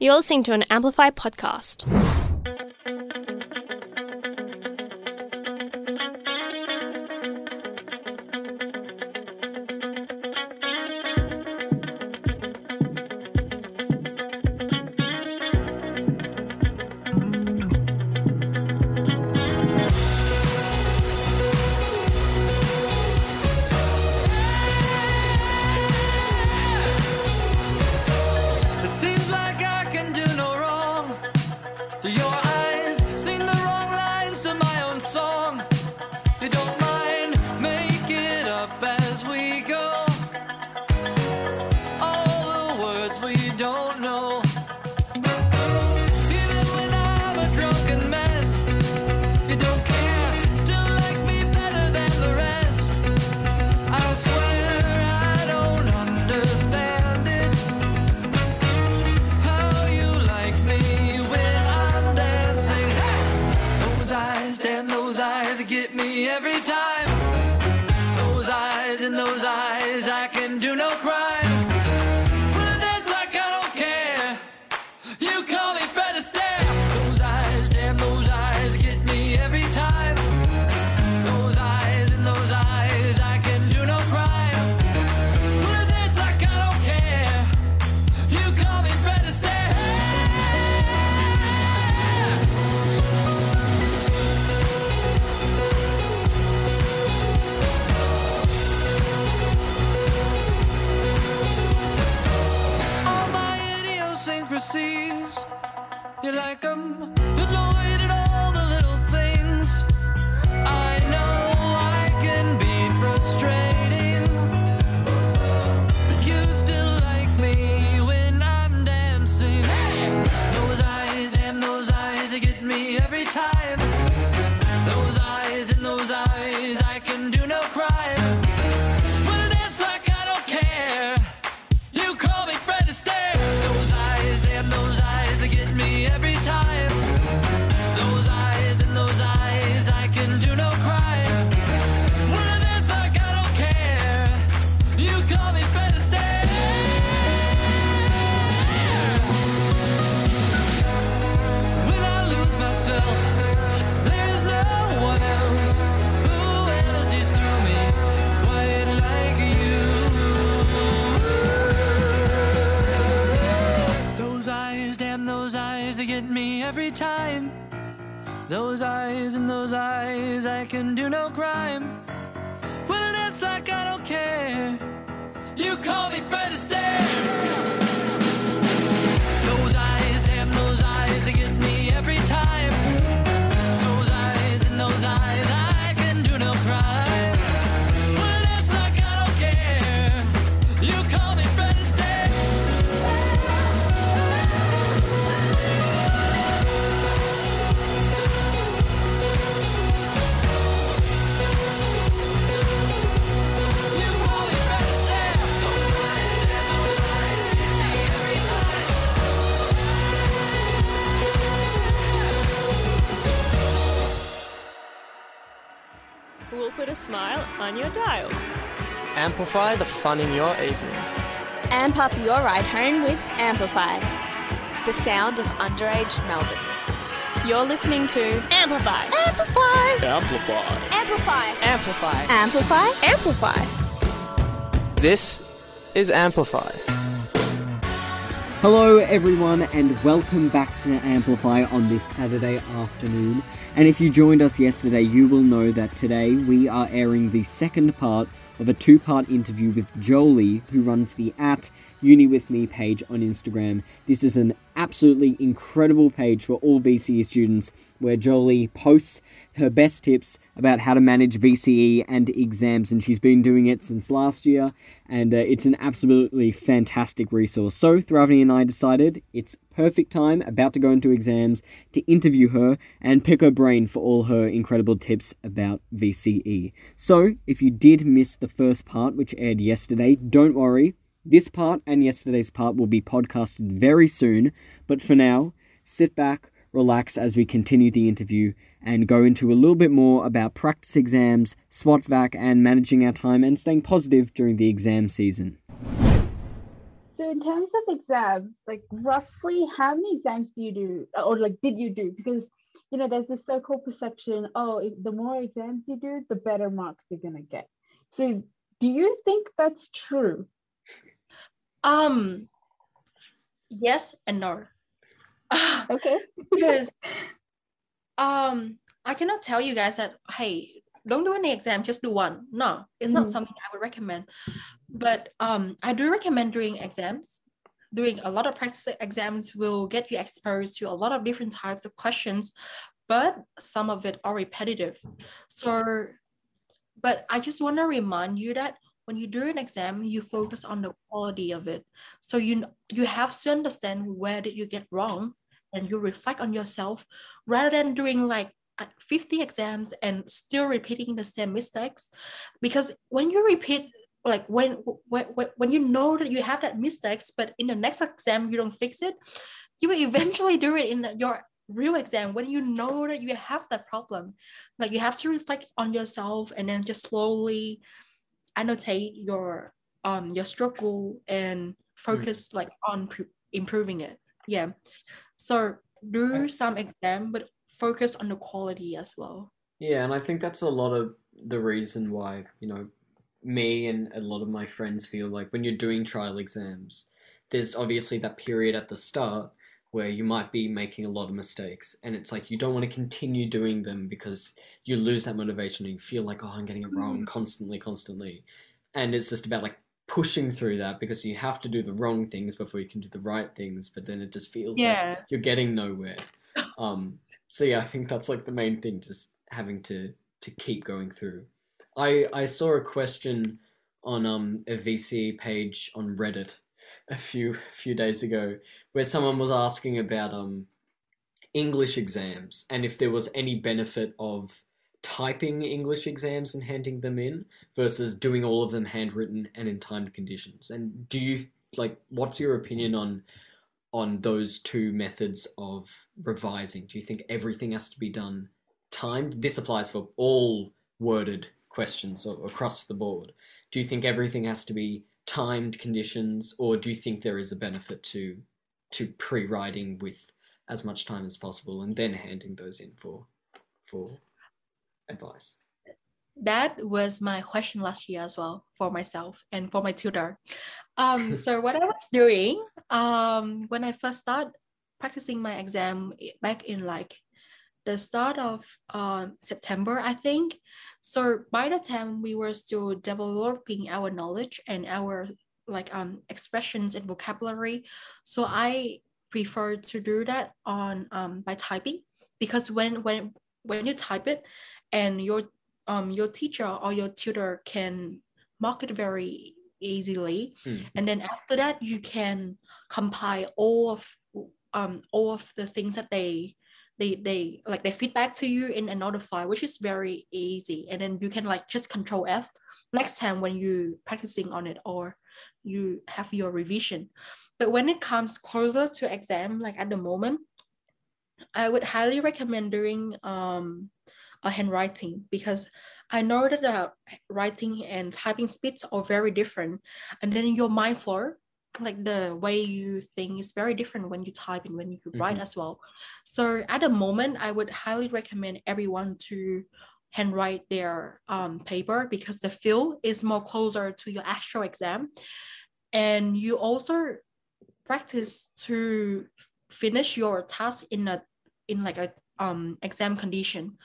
You're listening to an Amplify podcast. On your dial. Amplify the fun in your evenings. Amp up your ride home with Amplify, the sound of underage Melbourne. You're listening to Amplify. Amplify, Amplify. Amplify, Amplify. Amplify, Amplify. This is Amplify. Hello, everyone, and welcome back to Amplify on this Saturday afternoon. And if you joined us yesterday, you will know that today we are airing the second part of a two part interview with Jolie, who runs the at Uni With Me page on Instagram. This is an absolutely incredible page for all VCE students where Jolie posts her best tips about how to manage VCE and exams, and she's been doing it since last year, and uh, it's an absolutely fantastic resource. So, Thravani and I decided it's perfect time, about to go into exams, to interview her and pick her brain for all her incredible tips about VCE. So, if you did miss the first part, which aired yesterday, don't worry. This part and yesterday's part will be podcasted very soon, but for now, sit back, relax as we continue the interview and go into a little bit more about practice exams, SWOTVAC, and managing our time and staying positive during the exam season. So in terms of exams, like roughly how many exams do you do, or like did you do? Because you know, there's this so-called perception. Oh, if the more exams you do, the better marks you're gonna get. So, do you think that's true? Um, yes and no. Okay. because um, I cannot tell you guys that hey, don't do any exam, just do one. No, it's not Mhm. something I would recommend. But um, I do recommend doing exams. Doing a lot of practice exams will get you exposed to a lot of different types of questions, but some of it are repetitive. So, but I just want to remind you that when you do an exam, you focus on the quality of it. So you you have to understand where did you get wrong, and you reflect on yourself rather than doing like uh, 50 exams and still repeating the same mistakes. Because when you repeat like when when when you know that you have that mistakes but in the next exam you don't fix it you will eventually do it in your real exam when you know that you have that problem. Like you have to reflect on yourself and then just slowly annotate your um your struggle and focus like on pr- improving it. Yeah so do some exam but focus on the quality as well Yeah, and I think that's a lot of the reason why, you know, me and a lot of my friends feel like when you're doing trial exams, there's obviously that period at the start where you might be making a lot of mistakes, and it's like you don't want to continue doing them because you lose that motivation and you feel like, oh, I'm getting it wrong mm. constantly, constantly. And it's just about like pushing through that because you have to do the wrong things before you can do the right things, but then it just feels like you're getting nowhere. Um, so yeah, I think that's like the main thing, just having to to keep going through. I I saw a question on um a VCE page on Reddit a few few days ago where someone was asking about um English exams and if there was any benefit of typing English exams and handing them in versus doing all of them handwritten and in timed conditions. And do you like what's your opinion on on those two methods of revising? Do you think everything has to be done timed? This applies for all worded questions across the board. Do you think everything has to be timed conditions, or do you think there is a benefit to to pre-writing with as much time as possible and then handing those in for for advice? that was my question last year as well for myself and for my tutor. Um, so what I was doing um, when I first started practicing my exam back in like the start of um, September, I think. So by the time we were still developing our knowledge and our like um, expressions and vocabulary, so I prefer to do that on um, by typing because when when when you type it and your um, your teacher or your tutor can mark it very easily. Mm. and then after that you can compile all of um, all of the things that they they they like they feedback to you in another file which is very easy. And then you can like just control f next time when you practicing on it or you have your revision. But when it comes closer to exam like at the moment i would highly recommend doing um handwriting because I know that the writing and typing speeds are very different, and then your mind flow, like the way you think, is very different when you type and when you write Mhm. as well. So at the moment, I would highly recommend everyone to handwrite their um, paper because the feel is more closer to your actual exam, and you also practice to finish your task in a in like a um exam condition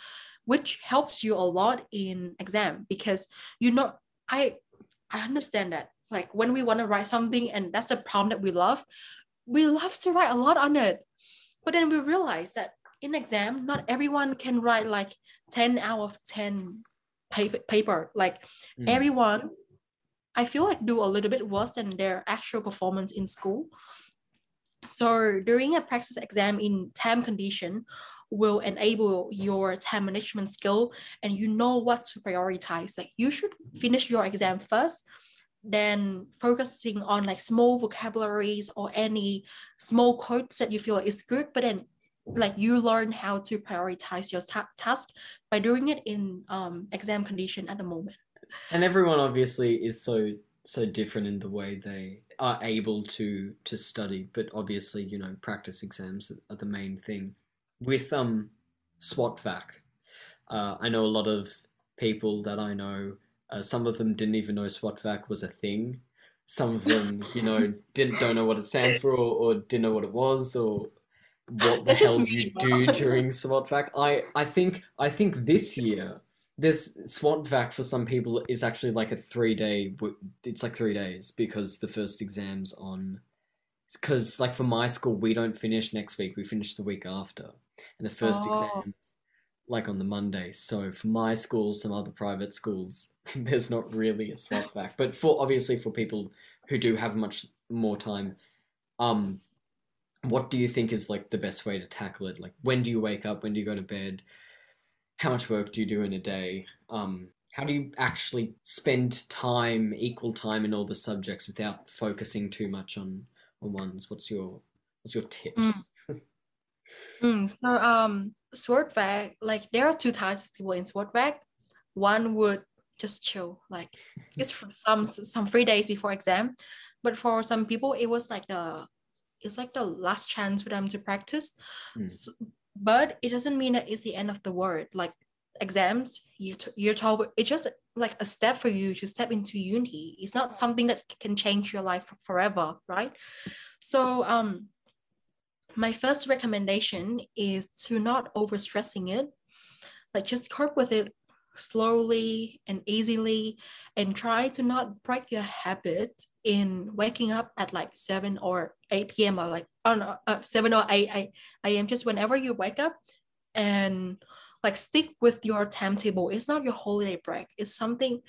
which helps you a lot in exam because you know i i understand that like when we want to write something and that's the problem that we love we love to write a lot on it but then we realize that in exam not everyone can write like 10 out of 10 paper, paper. like Mm. everyone i feel like do a little bit worse than their actual performance in school so during a practice exam in time condition will enable your time management skill and you know what to prioritize. Like you should finish your exam first, then focusing on like small vocabularies or any small quotes that you feel is good, but then like you learn how to prioritize your ta- task by doing it in um, exam condition at the moment. And everyone obviously is so so different in the way they are able to to study, but obviously, you know, practice exams are the main thing. With um SWOTVAC, uh, I know a lot of people that I know. Uh, some of them didn't even know SWOTVAC was a thing. Some of them, you know, didn't don't know what it stands for, or, or didn't know what it was, or what the hell you do during SWOTVAC. I I think I think this year this SWOTVAC for some people is actually like a three day. It's like three days because the first exams on. Because like for my school, we don't finish next week. We finish the week after, and the first Oh. exams like on the Monday. So for my school, some other private schools, there's not really a SWOTVAC. But for obviously for people who do have much more time, um, what do you think is like the best way to tackle it? Like when do you wake up? When do you go to bed? How much work do you do in a day? Um, how do you actually spend time, equal time in all the subjects without focusing too much on on ones? What's your what's your tips? Mm, so um SWOTVAC, like there are two types of people in SWOTVAC. One would just chill, like it's for some some three days before exam. But for some people, it was like the it's like the last chance for them to practice. Mm. S- but it doesn't mean that it's the end of the world. Like exams, you t- you're told it's just like a step for you to step into uni. It's not something that can change your life forever, right? So um my first recommendation is to not overstressing it. Like just cope with it slowly and easily and try to not break your habit in waking up at like 7 or 8 p.m. or like oh no, uh, 7 or 8 a- a.m. just whenever you wake up and like stick with your timetable. It's not your holiday break. It's something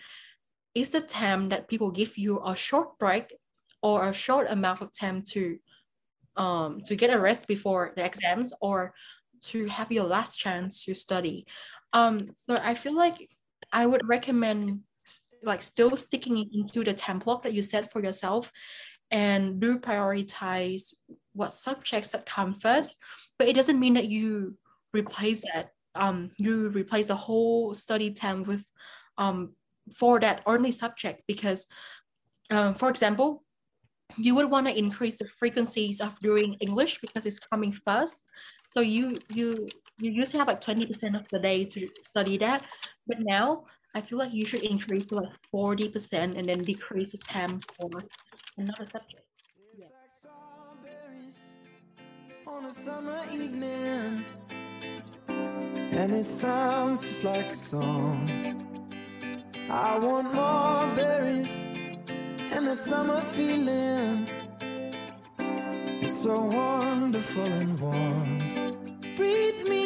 it's the time that people give you a short break or a short amount of time to um to get a rest before the exams or to have your last chance to study. Um so i feel like i would recommend like still sticking into the time block that you set for yourself and do prioritize what subjects that come first. But it doesn't mean that you replace that um you replace the whole study time with um for that only subject because um, for example you would want to increase the frequencies of doing English because it's coming first. So you you you used to have like 20% of the day to study that. But now I feel like you should increase to like 40% and then decrease the time for another subject. On a summer evening, and it sounds just like a song. I want more berries and that summer feeling. It's so wonderful and warm. Breathe me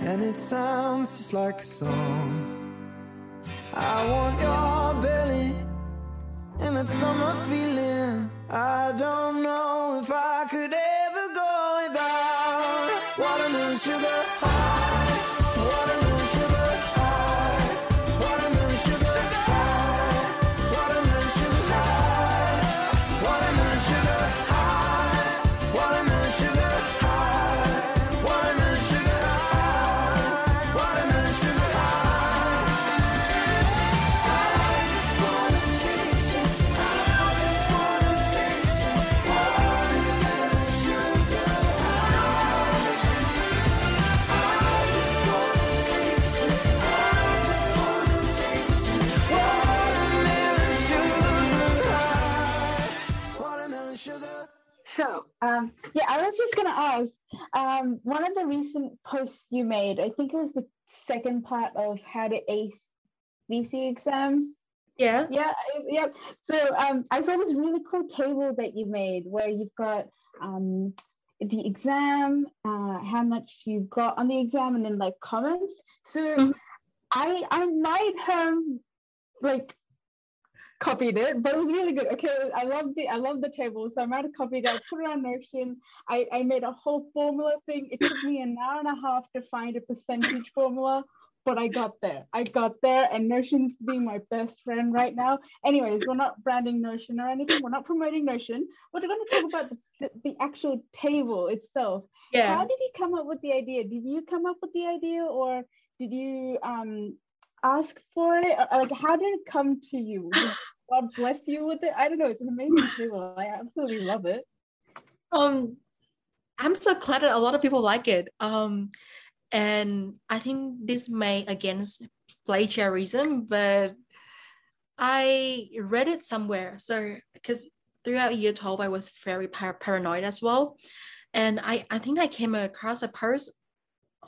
and it sounds just like a song. I want your belly and that summer feeling. I don't know if I ask. Um, one of the recent posts you made, I think it was the second part of how to ace VCE exams. Yeah. Yeah, yeah. So, um, I saw this really cool table that you made where you've got um the exam, uh, how much you got on the exam, and then like comments. So, Mhm. I I might have like copied it, but it was really good. Okay, I love the I love the table, so I might have copied it. I put it on Notion. I I made a whole formula thing. It took me an hour and a half to find a percentage formula, but I got there. I got there, and Notion's being my best friend right now. Anyways, we're not branding Notion or anything. We're not promoting Notion. We're going to talk about the, the, the actual table itself. Yeah. How did you come up with the idea? Did you come up with the idea, or did you um ask for it? Or, like, how did it come to you? Did God bless you with it. I don't know. It's an amazing table. I absolutely love it. Um, I'm so glad that a lot of people like it. Um, and I think this may against plagiarism, but I read it somewhere. So because throughout year 12, I was very par- paranoid as well. And I, I think I came across a post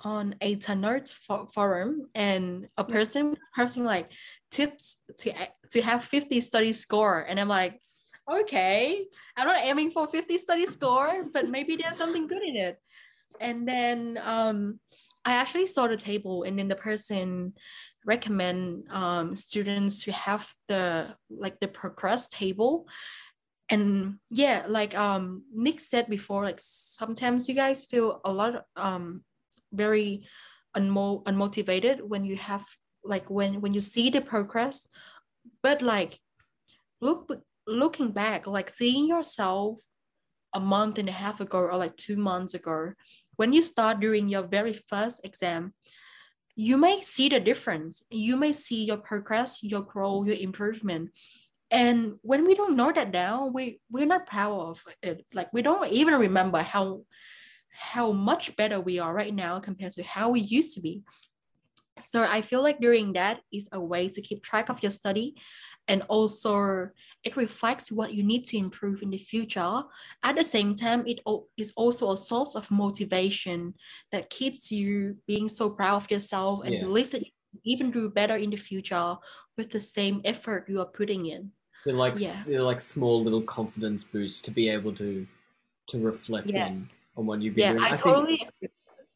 on a for- forum and a person posting like tips to to have 50 study score. And I'm like, okay, I'm not aiming for 50 study score, but maybe there's something good in it. And then um, I actually saw the table, and then the person recommend um, students to have the like the progress table. And yeah, like um, Nick said before, like sometimes you guys feel a lot um, very unmo- unmotivated when you have like when when you see the progress, but like look looking back, like seeing yourself a month and a half ago or like two months ago, when you start doing your very first exam, you may see the difference. You may see your progress, your growth, your improvement. And when we don't know that now, we we're not proud of it. Like we don't even remember how how much better we are right now compared to how we used to be. So I feel like doing that is a way to keep track of your study and also it reflects what you need to improve in the future. At the same time, it is also a source of motivation that keeps you being so proud of yourself and Yeah. believe that you can even do better in the future with the same effort you are putting in. They're like Yeah. they're like small little confidence boosts to be able to to reflect Yeah. on on what you've been Yeah, doing. I think totally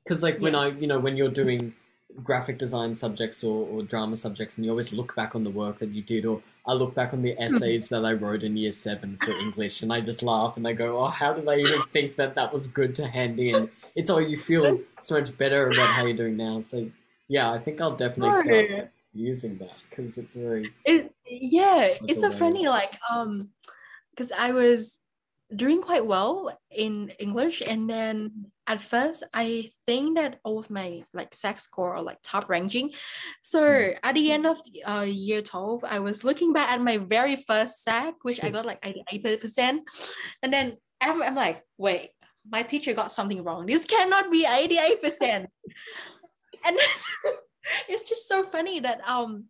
because like when I you know when you're doing graphic design subjects or, or drama subjects and you always look back on the work that you did or I look back on the essays that I wrote in year seven for English and I just laugh and I go oh how did I even think that that was good to hand in? It's all you feel so much better about how you're doing now. So yeah I think I'll definitely start using that because it's very it yeah it's so funny like um because i was doing quite well in english. And then at first i think that all of my like SAC score or like top ranking so Hmm. at the end of uh, year 12 i was looking back at my very first SAC which i got like 88% and then I'm, I'm like wait my teacher got something wrong. This cannot be 88% and it's just so funny that um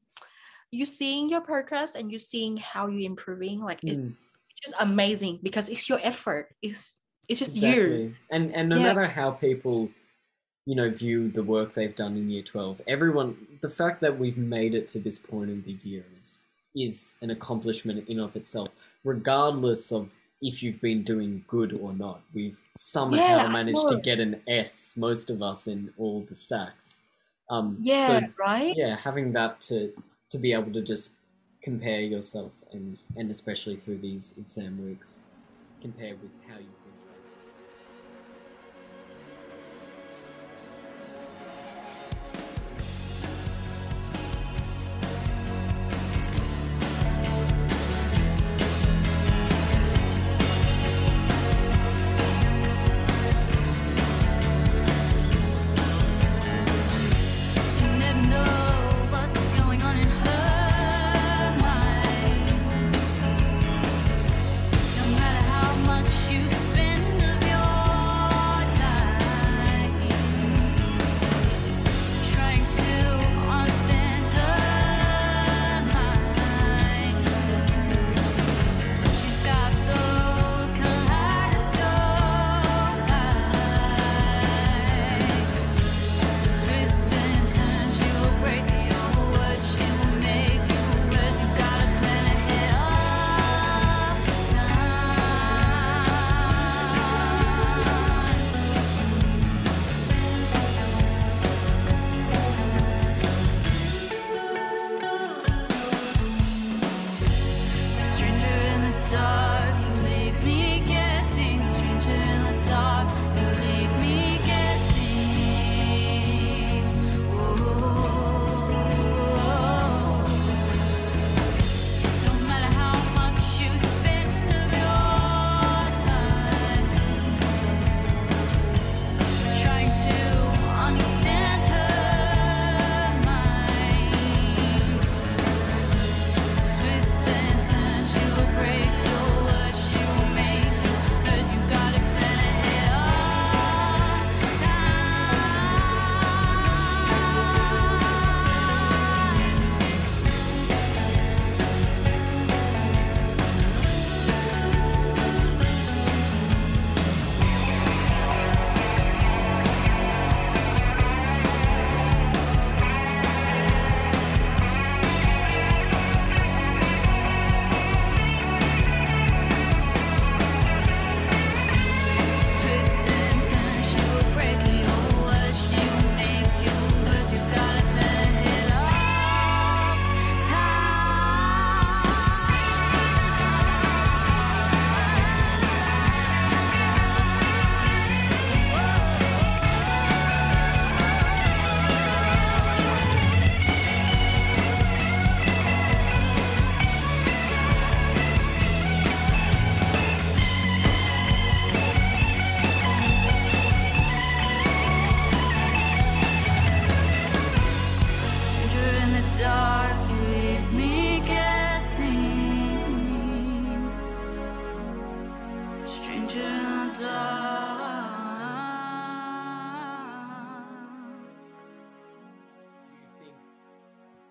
you seeing your progress and you seeing how you're improving like it- Mm. it's just amazing because it's your effort it's it's just you Exactly. And and no Yeah. matter how people, you know, view the work they've done in year twelve, everyone the fact that we've made it to this point in the year is is an accomplishment in of itself, regardless of if you've been doing good or not. We've somehow Yeah, managed to get an S, most of us in all the SACs. Um yeah so right yeah, having that to to be able to just compare yourself and and especially through these exam weeks, compare with how. You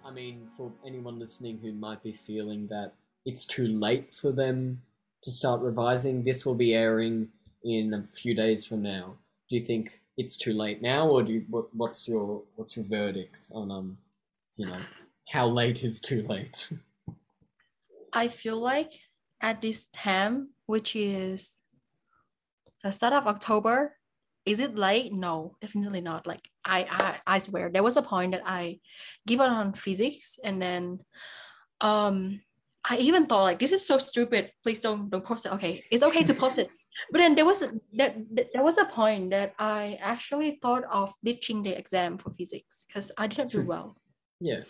I mean, for anyone listening who might be feeling that it's too late for them to start revising, this will be airing in a few days from now. Do you think it's too late now, or do you, what, what's your what's your verdict on um, you know, how late is too late? I feel like at this time, which is the start of October, is it late? No, definitely not. Like I, I, I swear, there was a point that I give up on physics, and then, um, I even thought like this is so stupid. Please don't don't post it. Okay, it's okay to post it. But then there was a, that there was a point that I actually thought of ditching the exam for physics because I didn't do Hmm. well. yeah.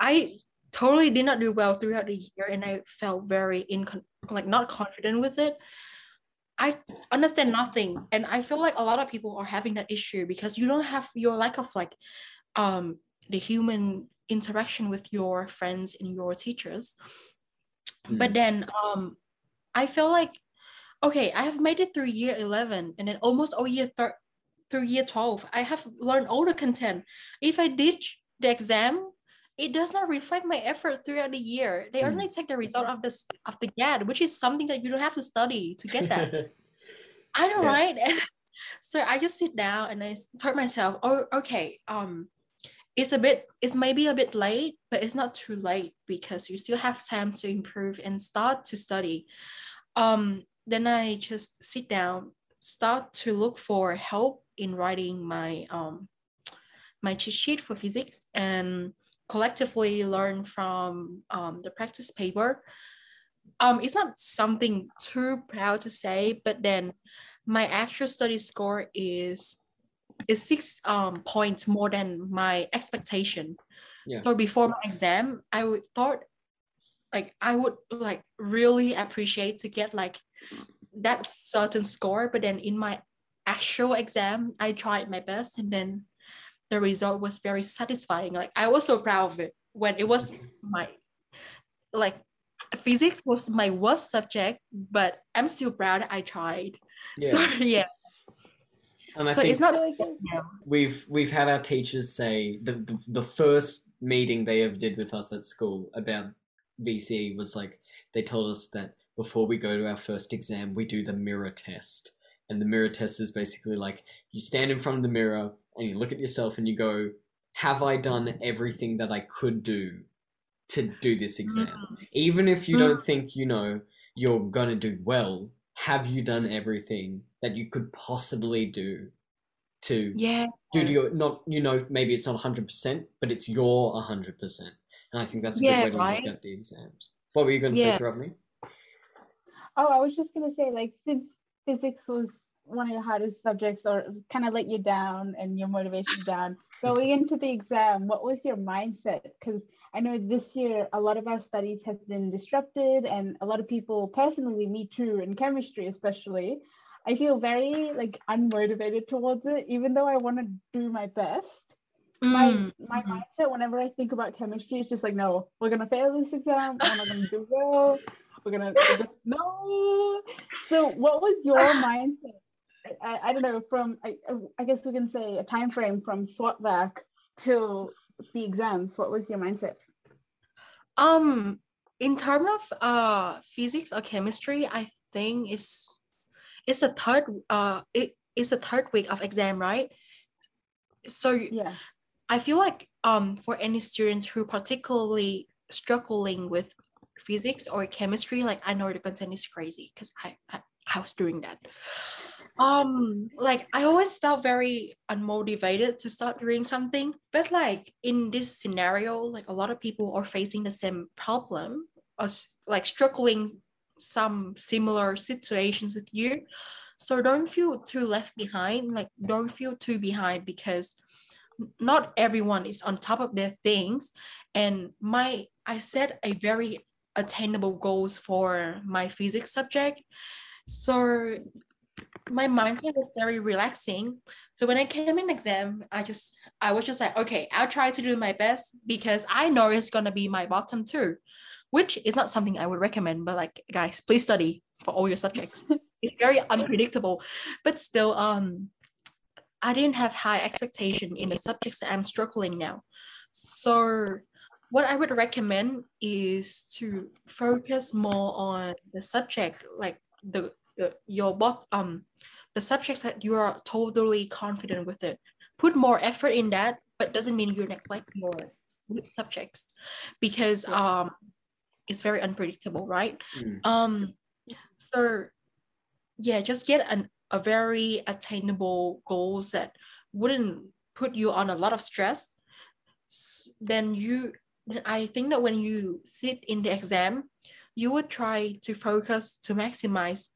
I totally did not do well throughout the year, and I felt very in like not confident with it. I understand nothing, and I feel like a lot of people are having that issue because you don't have your lack of like, um, the human interaction with your friends and your teachers. But then, um, I feel like, okay, I have made it through year eleven, and then almost all year third through year twelve. I have learned all the content. If I ditch the exam, it does not reflect my effort throughout the year. They Mm. only take the result of this of the GAT, which is something that you don't have to study to get that. I know, Yeah. right? And so I just sit down and I told myself, oh, okay, um, it's a bit, it's maybe a bit late, but it's not too late because you still have time to improve and start to study. Um, then I just sit down, start to look for help in writing my um my cheat sheet for physics and collectively learn from um, the practice paper. Um, it's not something too proud to say, but then my actual study score is is six um points more than my expectation. Yeah. So before my exam, I would thought like I would like really appreciate to get like that certain score, but then in my actual exam, I tried my best and then the result was very satisfying. Like I was so proud of it when it was my like physics was my worst subject, but I'm still proud I tried. Yeah. So yeah. and I so think it's not we've we've had our teachers say the, the the first meeting they ever did with us at school about VCE was like they told us that before we go to our first exam we do the mirror test and the mirror test is basically like you stand in front of the mirror and you look at yourself and you go have I done everything that I could do to do this exam even if you Mm. don't think you know you're gonna do well have you done everything that you could possibly do to Yeah. do to your not you know maybe it's not 100% but it's your 100% and i think that's a Yeah, good way to right? look at the exams what were you going to Yeah. say Rodney? Oh, I was just gonna say, like, since physics was one of the hardest subjects, or kind of let you down and your motivation down, going into the exam, what was your mindset? Because I know this year a lot of our studies have been disrupted, and a lot of people, personally, me too, in chemistry especially, I feel very like unmotivated towards it, even though I want to do my best. My Mm, my mhm. mindset whenever I think about chemistry is just like, no, we're gonna fail this exam. We're not gonna do well. We're gonna just no. So, what was your mindset? I, I don't know. From I, I guess we can say a time frame from SWOTVAC till the exams. What was your mindset? Um, in terms of uh physics or chemistry, I think it's it's a third uh it is a third week of exam, right? So Yeah. I feel like um for any students who particularly struggling with physics or chemistry, like I know the content is crazy because I, I I was doing that. Um, like I always felt very unmotivated to start doing something, but like in this scenario, like a lot of people are facing the same problem, or like struggling some similar situations with you. So don't feel too left behind. Like don't feel too behind because not everyone is on top of their things and my i set a very attainable goals for my physics subject so my mindset was very relaxing. So when i came in exam i just i was just like okay i'll try to do my best because i know it's going to be my bottom two which is not something i would recommend but like guys please study for all your subjects. It's very unpredictable. But still um I didn't have high expectation in the subjects that I'm struggling now. So what I would recommend is to focus more on the subject, like the your book, um, the subjects that you are totally confident with it. Put more effort in that, but doesn't mean you neglect your weak subjects because um, it's very unpredictable, right? Mm. Um, so yeah, just get an a very attainable goals that wouldn't put you on a lot of stress. Then you, then I think that when you sit in the exam, you would try to focus to maximize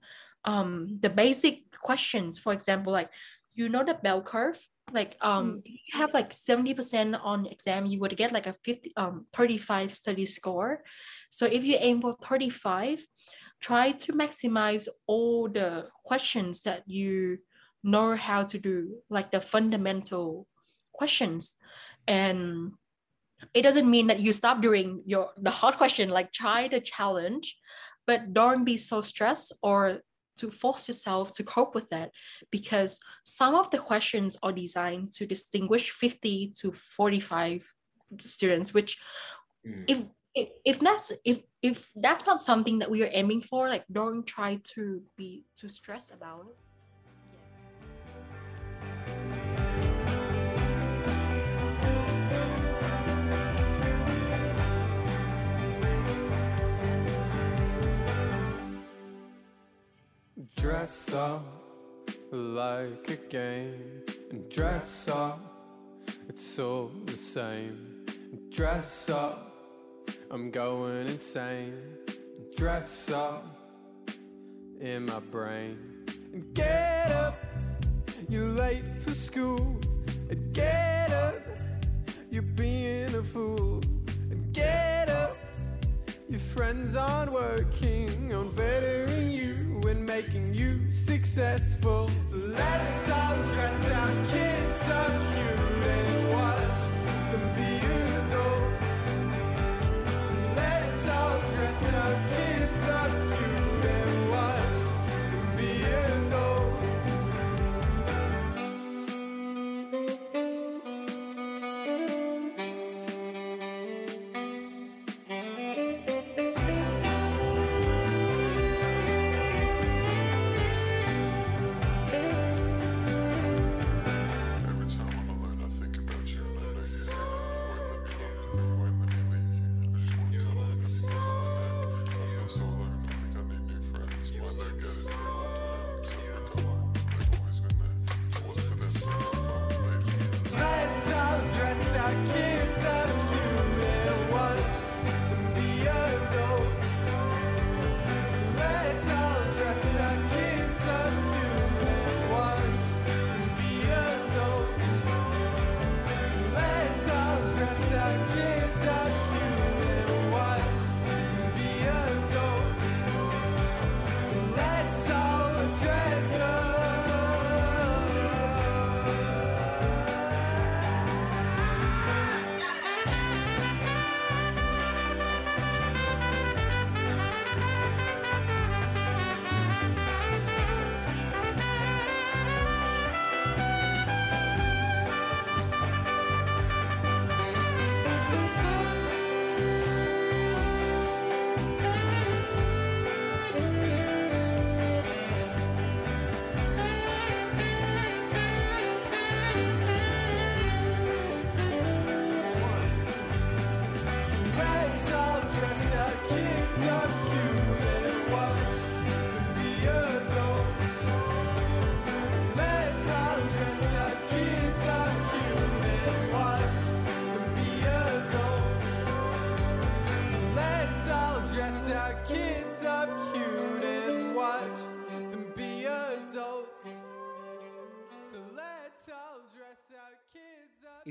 um, the basic questions. For example, like you know the bell curve. Like um, if you have like seventy percent on exam, you would get like a fifty um thirty five study score. So if you aim for thirty five, try to maximize all the questions that you know how to do, like the fundamental questions. And it doesn't mean that you stop doing your the hard question, like try the challenge, but don't be so stressed or to force yourself to cope with that because some of the questions are designed to distinguish 50 to 45 students which Mm. if if, if that's if if that's not something that we are aiming for like don't try to be too stressed about it Dress up like a game and dress up, it's all the same. Dress up, I'm going insane. Dress up in my brain. And get up, you're late for school. And get up, you're being a fool. And get up. Your friends aren't working on bettering you and making you successful. Let's all dress our kids up cute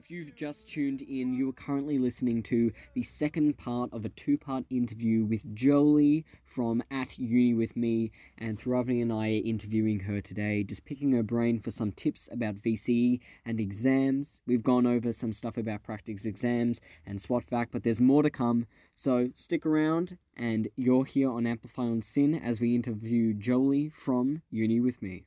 If you've just tuned in, you are currently listening to the second part of a two part interview with Jolie from At Uni With Me, and Thravani and I are interviewing her today, just picking her brain for some tips about VCE and exams. We've gone over some stuff about practice exams and SWOT but there's more to come, so stick around, and you're here on Amplify on SYN as we interview Jolie from Uni With Me.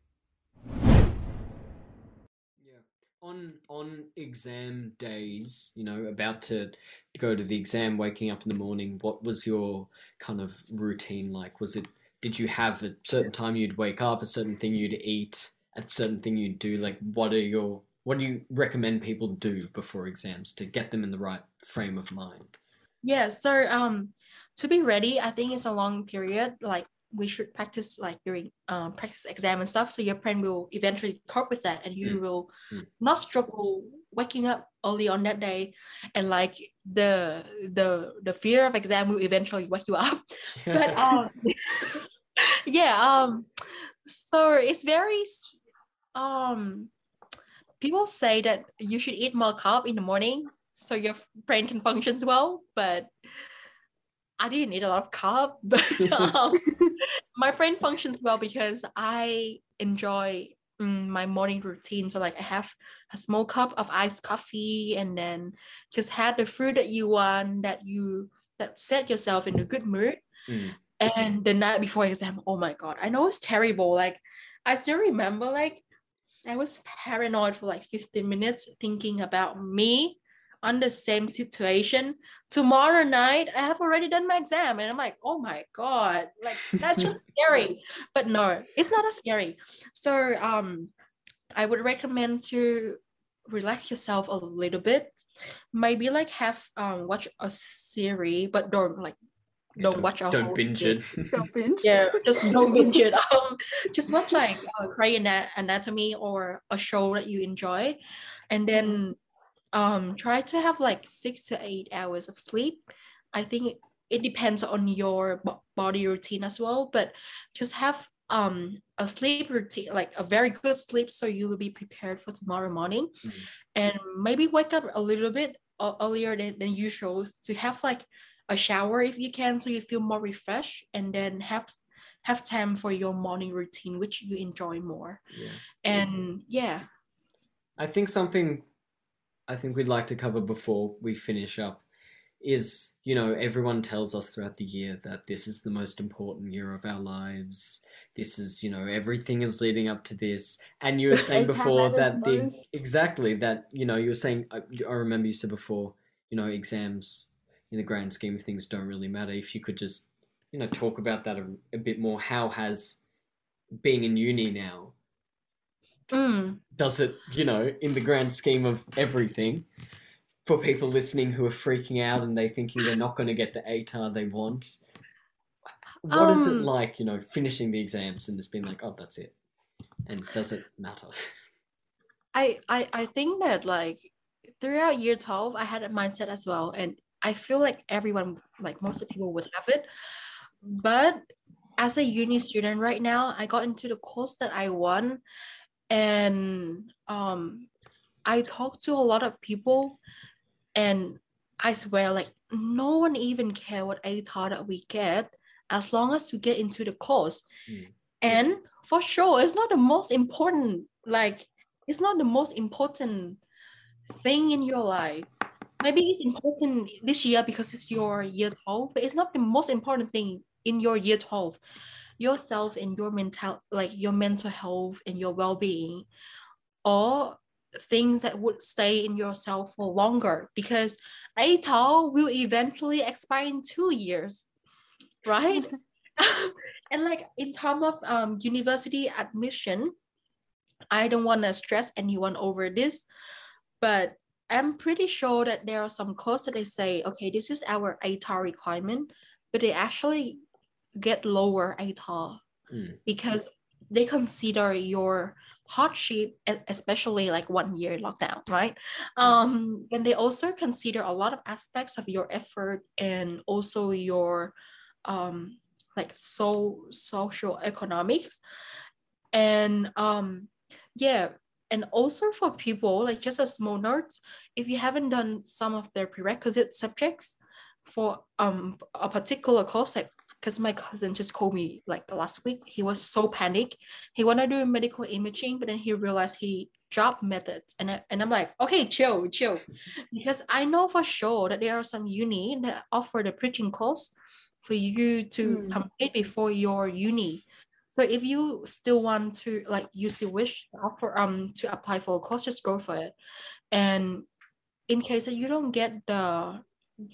On on exam days, you know, about to go to the exam, waking up in the morning, what was your kind of routine like? Was it did you have a certain time you'd wake up, a certain thing you'd eat, a certain thing you'd do? Like what are your what do you recommend people do before exams to get them in the right frame of mind? Yeah, so um to be ready, I think it's a long period. Like we should practice like during um practice exam and stuff. So your brain will eventually cope with that and you Mm. will Mm. not struggle waking up early on that day and like the the the fear of exam will eventually wake you up. But um yeah, um so it's very um people say that you should eat more carb in the morning so your brain can function well, but I didn't eat a lot of carb, but um, my brain functions well because I enjoy mm, my morning routine. So like I have a small cup of iced coffee and then just had the food that you want that you that set yourself in a good mood. Mm. And the night before exam, oh my god, I know it's terrible. Like I still remember like I was paranoid for like 15 minutes thinking about me on the same situation. Tomorrow night, I have already done my exam, and I'm like, oh my god, like that's just scary. But no, it's not as scary. So um, I would recommend to relax yourself a little bit. Maybe like have um watch a series, but don't like Yeah, don't, watch a don't whole binge it. Don't binge. yeah just don't binge it um just watch like uh, Grey Ana- anatomy or a show that you enjoy and then um try to have like six to eight hours of sleep i think it, depends on your bo- body routine as well but just have um a sleep routine like a very good sleep so you will be prepared for tomorrow morning Mhm. and maybe wake up a little bit earlier than, than usual to have like a shower if you can so you feel more refreshed and then have have time for your morning routine which you enjoy more Yeah. and yeah I think something I think we'd like to cover before we finish up is, you know, everyone tells us throughout the year that this is the most important year of our lives. This is, you know, everything is leading up to this. And you were saying before that the most. exactly that, you know, you were saying uh, I, I remember you said before, you know, exams in the grand scheme of things don't really matter. If you could just, you know, talk about that a, a bit more, how has being in uni now Mm. does it, you know, in the grand scheme of everything, for people listening who are freaking out and they thinking they're not going to get the ATAR they want, what is it Um, like, you know, finishing the exams and just being like, oh, that's it? And does it matter? I, I I think that like throughout year 12 I had a mindset as well and I feel like everyone like most of people would have it but as a uni student right now I got into the course that I want and um I talked to a lot of people and I swear like no one even care what ATAR that we get as long as we get into the course Mm. and for sure it's not the most important like it's not the most important thing in your life. Maybe it's important this year because it's your year 12, but it's not the most important thing in your year 12. Yourself and your mental like your mental health and your well-being or things that would stay in yourself for longer because ATAR will eventually expire in two years, right? and like in terms of um, university admission, I don't want to stress anyone over this, but I'm pretty sure that there are some courses that they say, okay, this is our ATAR requirement, but they actually get lower ATAR Mm. because they consider your hardship, especially like one year lockdown, right? Um, and they also consider a lot of aspects of your effort and also your um, like so social economics and um yeah and also for people like just a small note if you haven't done some of the prerequisite subjects for um a particular course like because my cousin just called me like last week. He was so panicked. He wanted to do medical imaging but then he realized he dropped methods. And, I, and i'm like okay chill chill. Because i know for sure that there are some uni that offer the bridging course for you to Mm. complete before your uni. So if you still want to like you still wish to offer um to apply for a course, just go for it. And in case that you don't get the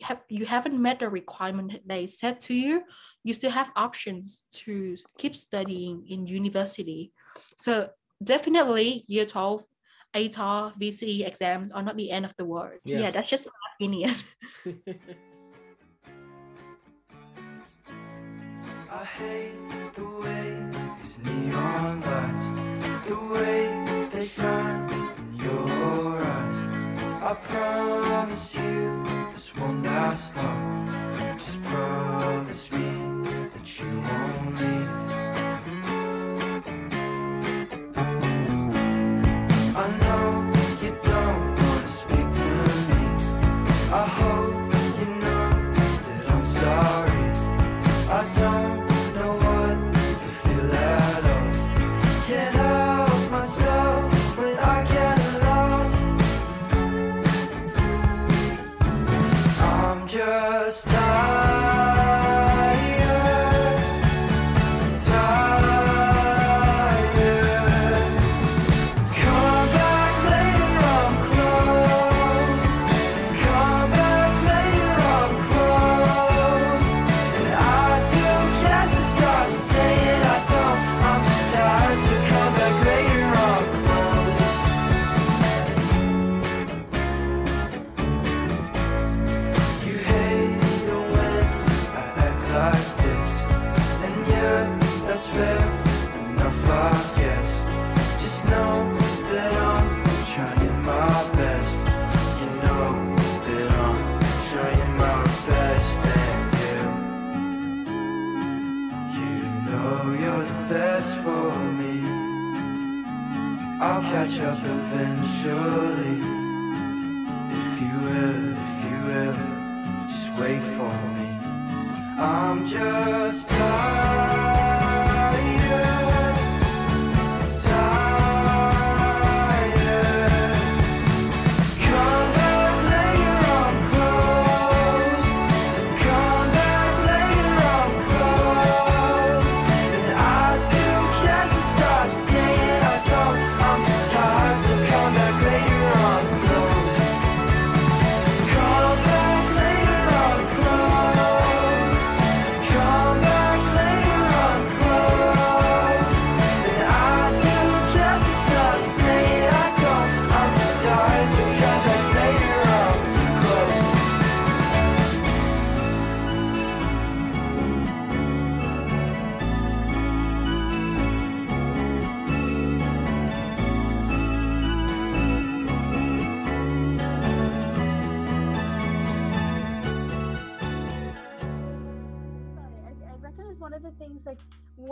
have you haven't met the requirement that they set to you, you still have options to keep studying in university. So definitely year 12, ATAR, VCE exams are not the end of the world. Yeah. Yeah, that's just my opinion. I hate the way these neon lights, the way they shine in your eyes. I promise you this won't last long. Just promise me that you won't leave.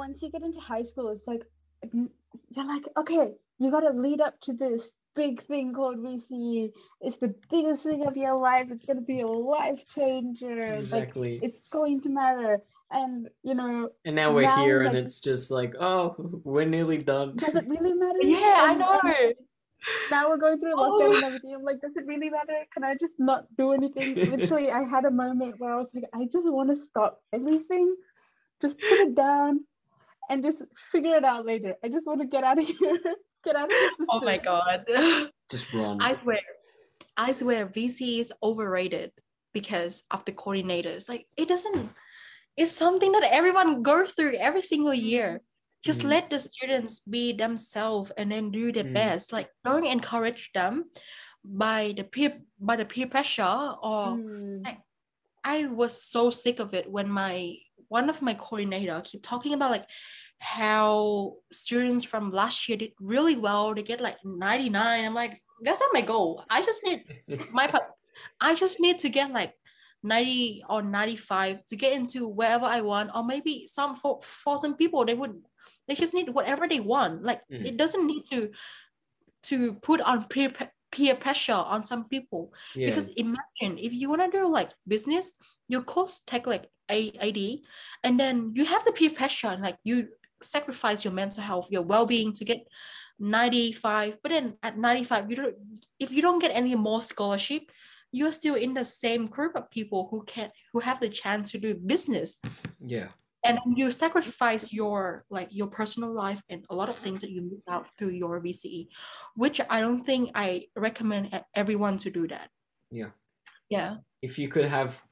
Once you get into high school, it's like you're like, okay, you got to lead up to this big thing called VCE. It's the biggest thing of your life. It's gonna be a life changer. Exactly. Like it's going to matter. And you know, And now we're now, here, and it's just like, oh, we're nearly done. does it really matter? yeah, I know. and now we're going through Oh. lockdown and oh. everything. I'm like, does it really matter? Can I just not do anything? Literally, I had a moment where I was like, I just want to stop everything, just put it down, and just figure it out later. I just want to get out of here, get out of the system. Oh my god. Just run. I swear, I swear VCE is overrated because of the coordinators. Like it doesn't, it's something that everyone goes through every single year. Just Mm. let the students be themselves and then do their Mm. best. Like don't encourage them by the peer by the peer pressure or Mm. I was so sick of it when my one of my coordinator keep talking about like how students from last year did really well. They get like 99. I'm like, that's not my goal. I just need my part. I just need to get like 90 or 95 to get into wherever I want. Or maybe some for, for some people they would they just need whatever they want. Like Mm. it doesn't need to to put on peer peer pressure on some people yeah. because imagine if you want to do like business your course take like ad and then you have the peer pressure and like you sacrifice your mental health your well-being to get 95 but then at 95 you don't if you don't get any more scholarship you're still in the same group of people who can who have the chance to do business yeah. and you sacrifice your like your personal life and a lot of things that you miss out through your VCE, which I don't think I recommend everyone to do that. Yeah. Yeah. If you could have,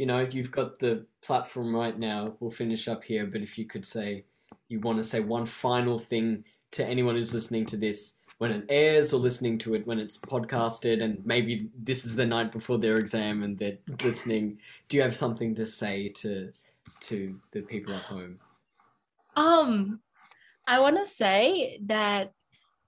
you know, you've got the platform right now. We'll finish up here, but if you could say, you want to say one final thing to anyone who's listening to this when it airs or listening to it when it's podcasted, and maybe this is the night before their exam and they're listening. Do you have something to say to to the people at home? Um, I want to say that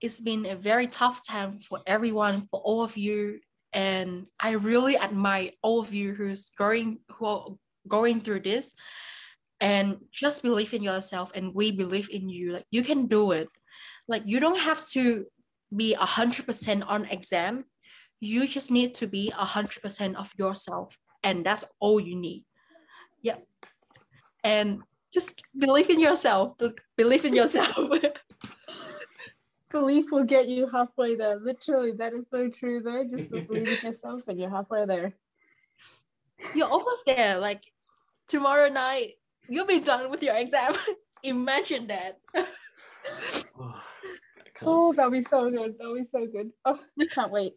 it's been a very tough time for everyone, for all of you, and I really admire all of you who's going who are going through this. And just believe in yourself, and we believe in you. Like you can do it. Like you don't have to be a hundred percent on exam. You just need to be a hundred percent of yourself, and that's all you need. Yep. And just believe in yourself. Believe in yourself. Belief will get you halfway there. Literally, that is so true though. Just believe in yourself and you're halfway there. You're almost there. Like tomorrow night, you'll be done with your exam. Imagine that. Oh, Oh, that'll be so good. That'll be so good. Oh, can't wait.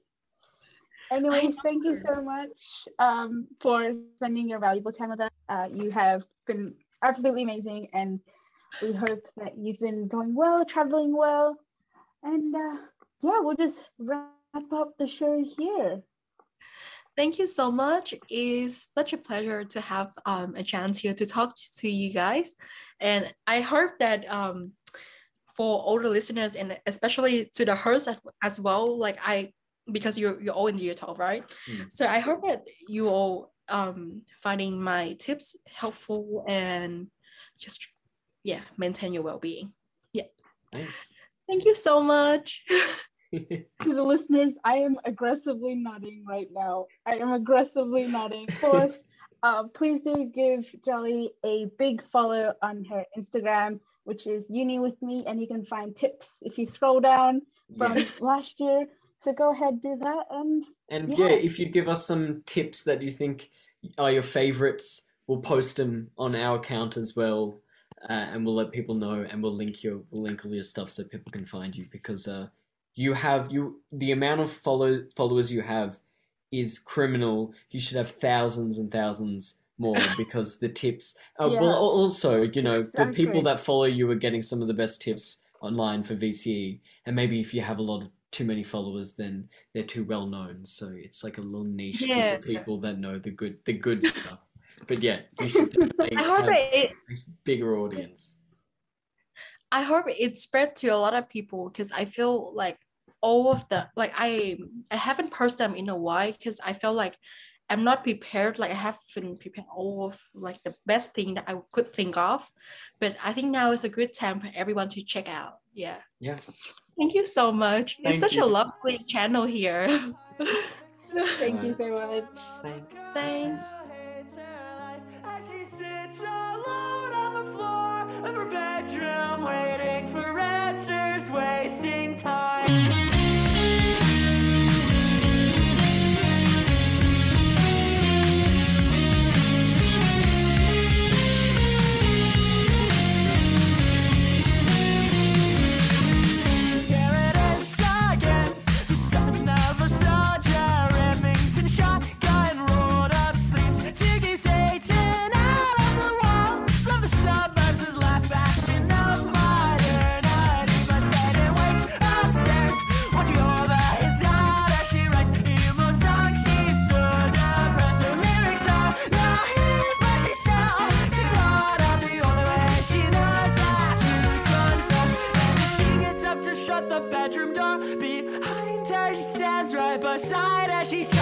Anyways, thank you so much um, for spending your valuable time with us. Uh, you have been absolutely amazing, and we hope that you've been going well, traveling well, and uh, yeah, we'll just wrap up the show here. Thank you so much. It's such a pleasure to have um, a chance here to talk to you guys. And I hope that um, for all the listeners and especially to the hosts as, as well, like I, because you're, you're all in year 12, right? Mm. So I hope that you all um, finding my tips helpful and just, yeah, maintain your well-being. Yeah. Thanks. Thank you so much. To the listeners, I am aggressively nodding right now. I am aggressively nodding. Of course, uh, please do give Jolly a big follow on her Instagram, which is Uni with Me, and you can find tips if you scroll down from Yes. last year. So go ahead, do that, and And Yeah. yeah. if you give us some tips that you think are your favorites, we'll post them on our account as well, uh, and we'll let people know, and we'll link your we'll link all your stuff so people can find you because uh, you have you the amount of follow followers you have is criminal. You should have thousands and thousands more because the tips. Uh, Yeah. Well, also you know the people that follow you are getting some of the best tips online for VCE, and maybe if you have a lot of too many followers, then they're too well known. So it's like a little niche Yeah. group of people that know the good the good stuff. But yeah, you should definitely I hope have it, a bigger audience. I hope it spread to a lot of people because I feel like all of the like I I haven't posted them in a while because I feel like I'm not prepared. Like I haven't prepared all of like the best thing that I could think of. But I think now is a good time for everyone to check out. Yeah. Yeah. Thank you so much. Thank it's such you. a lovely channel here. thank you so much. Thank Thanks. Stands right beside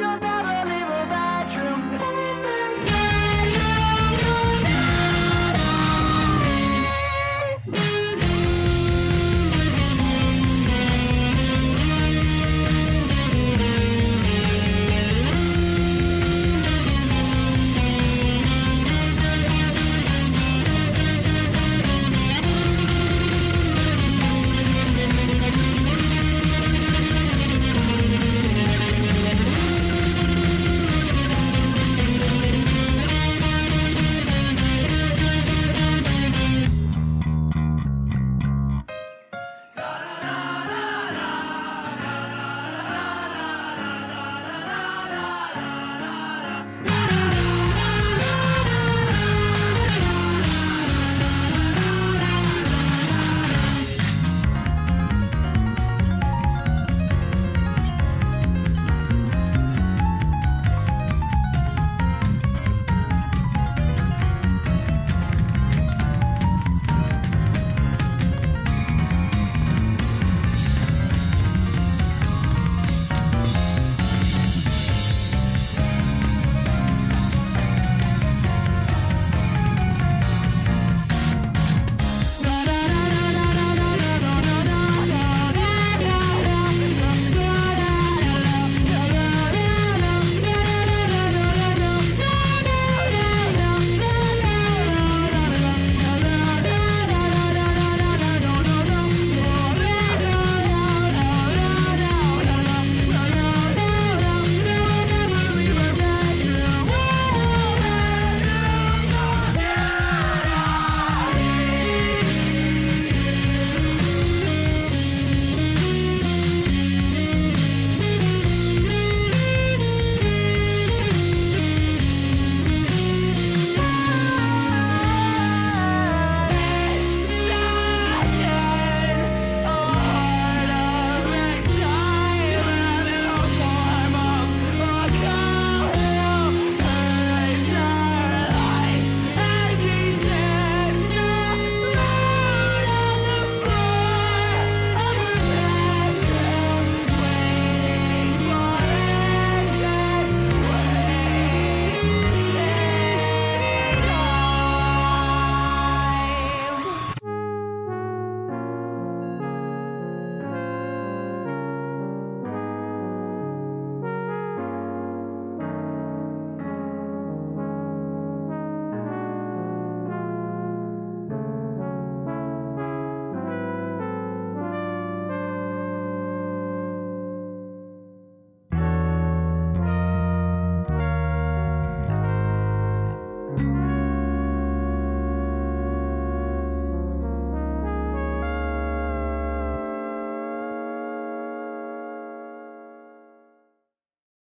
words to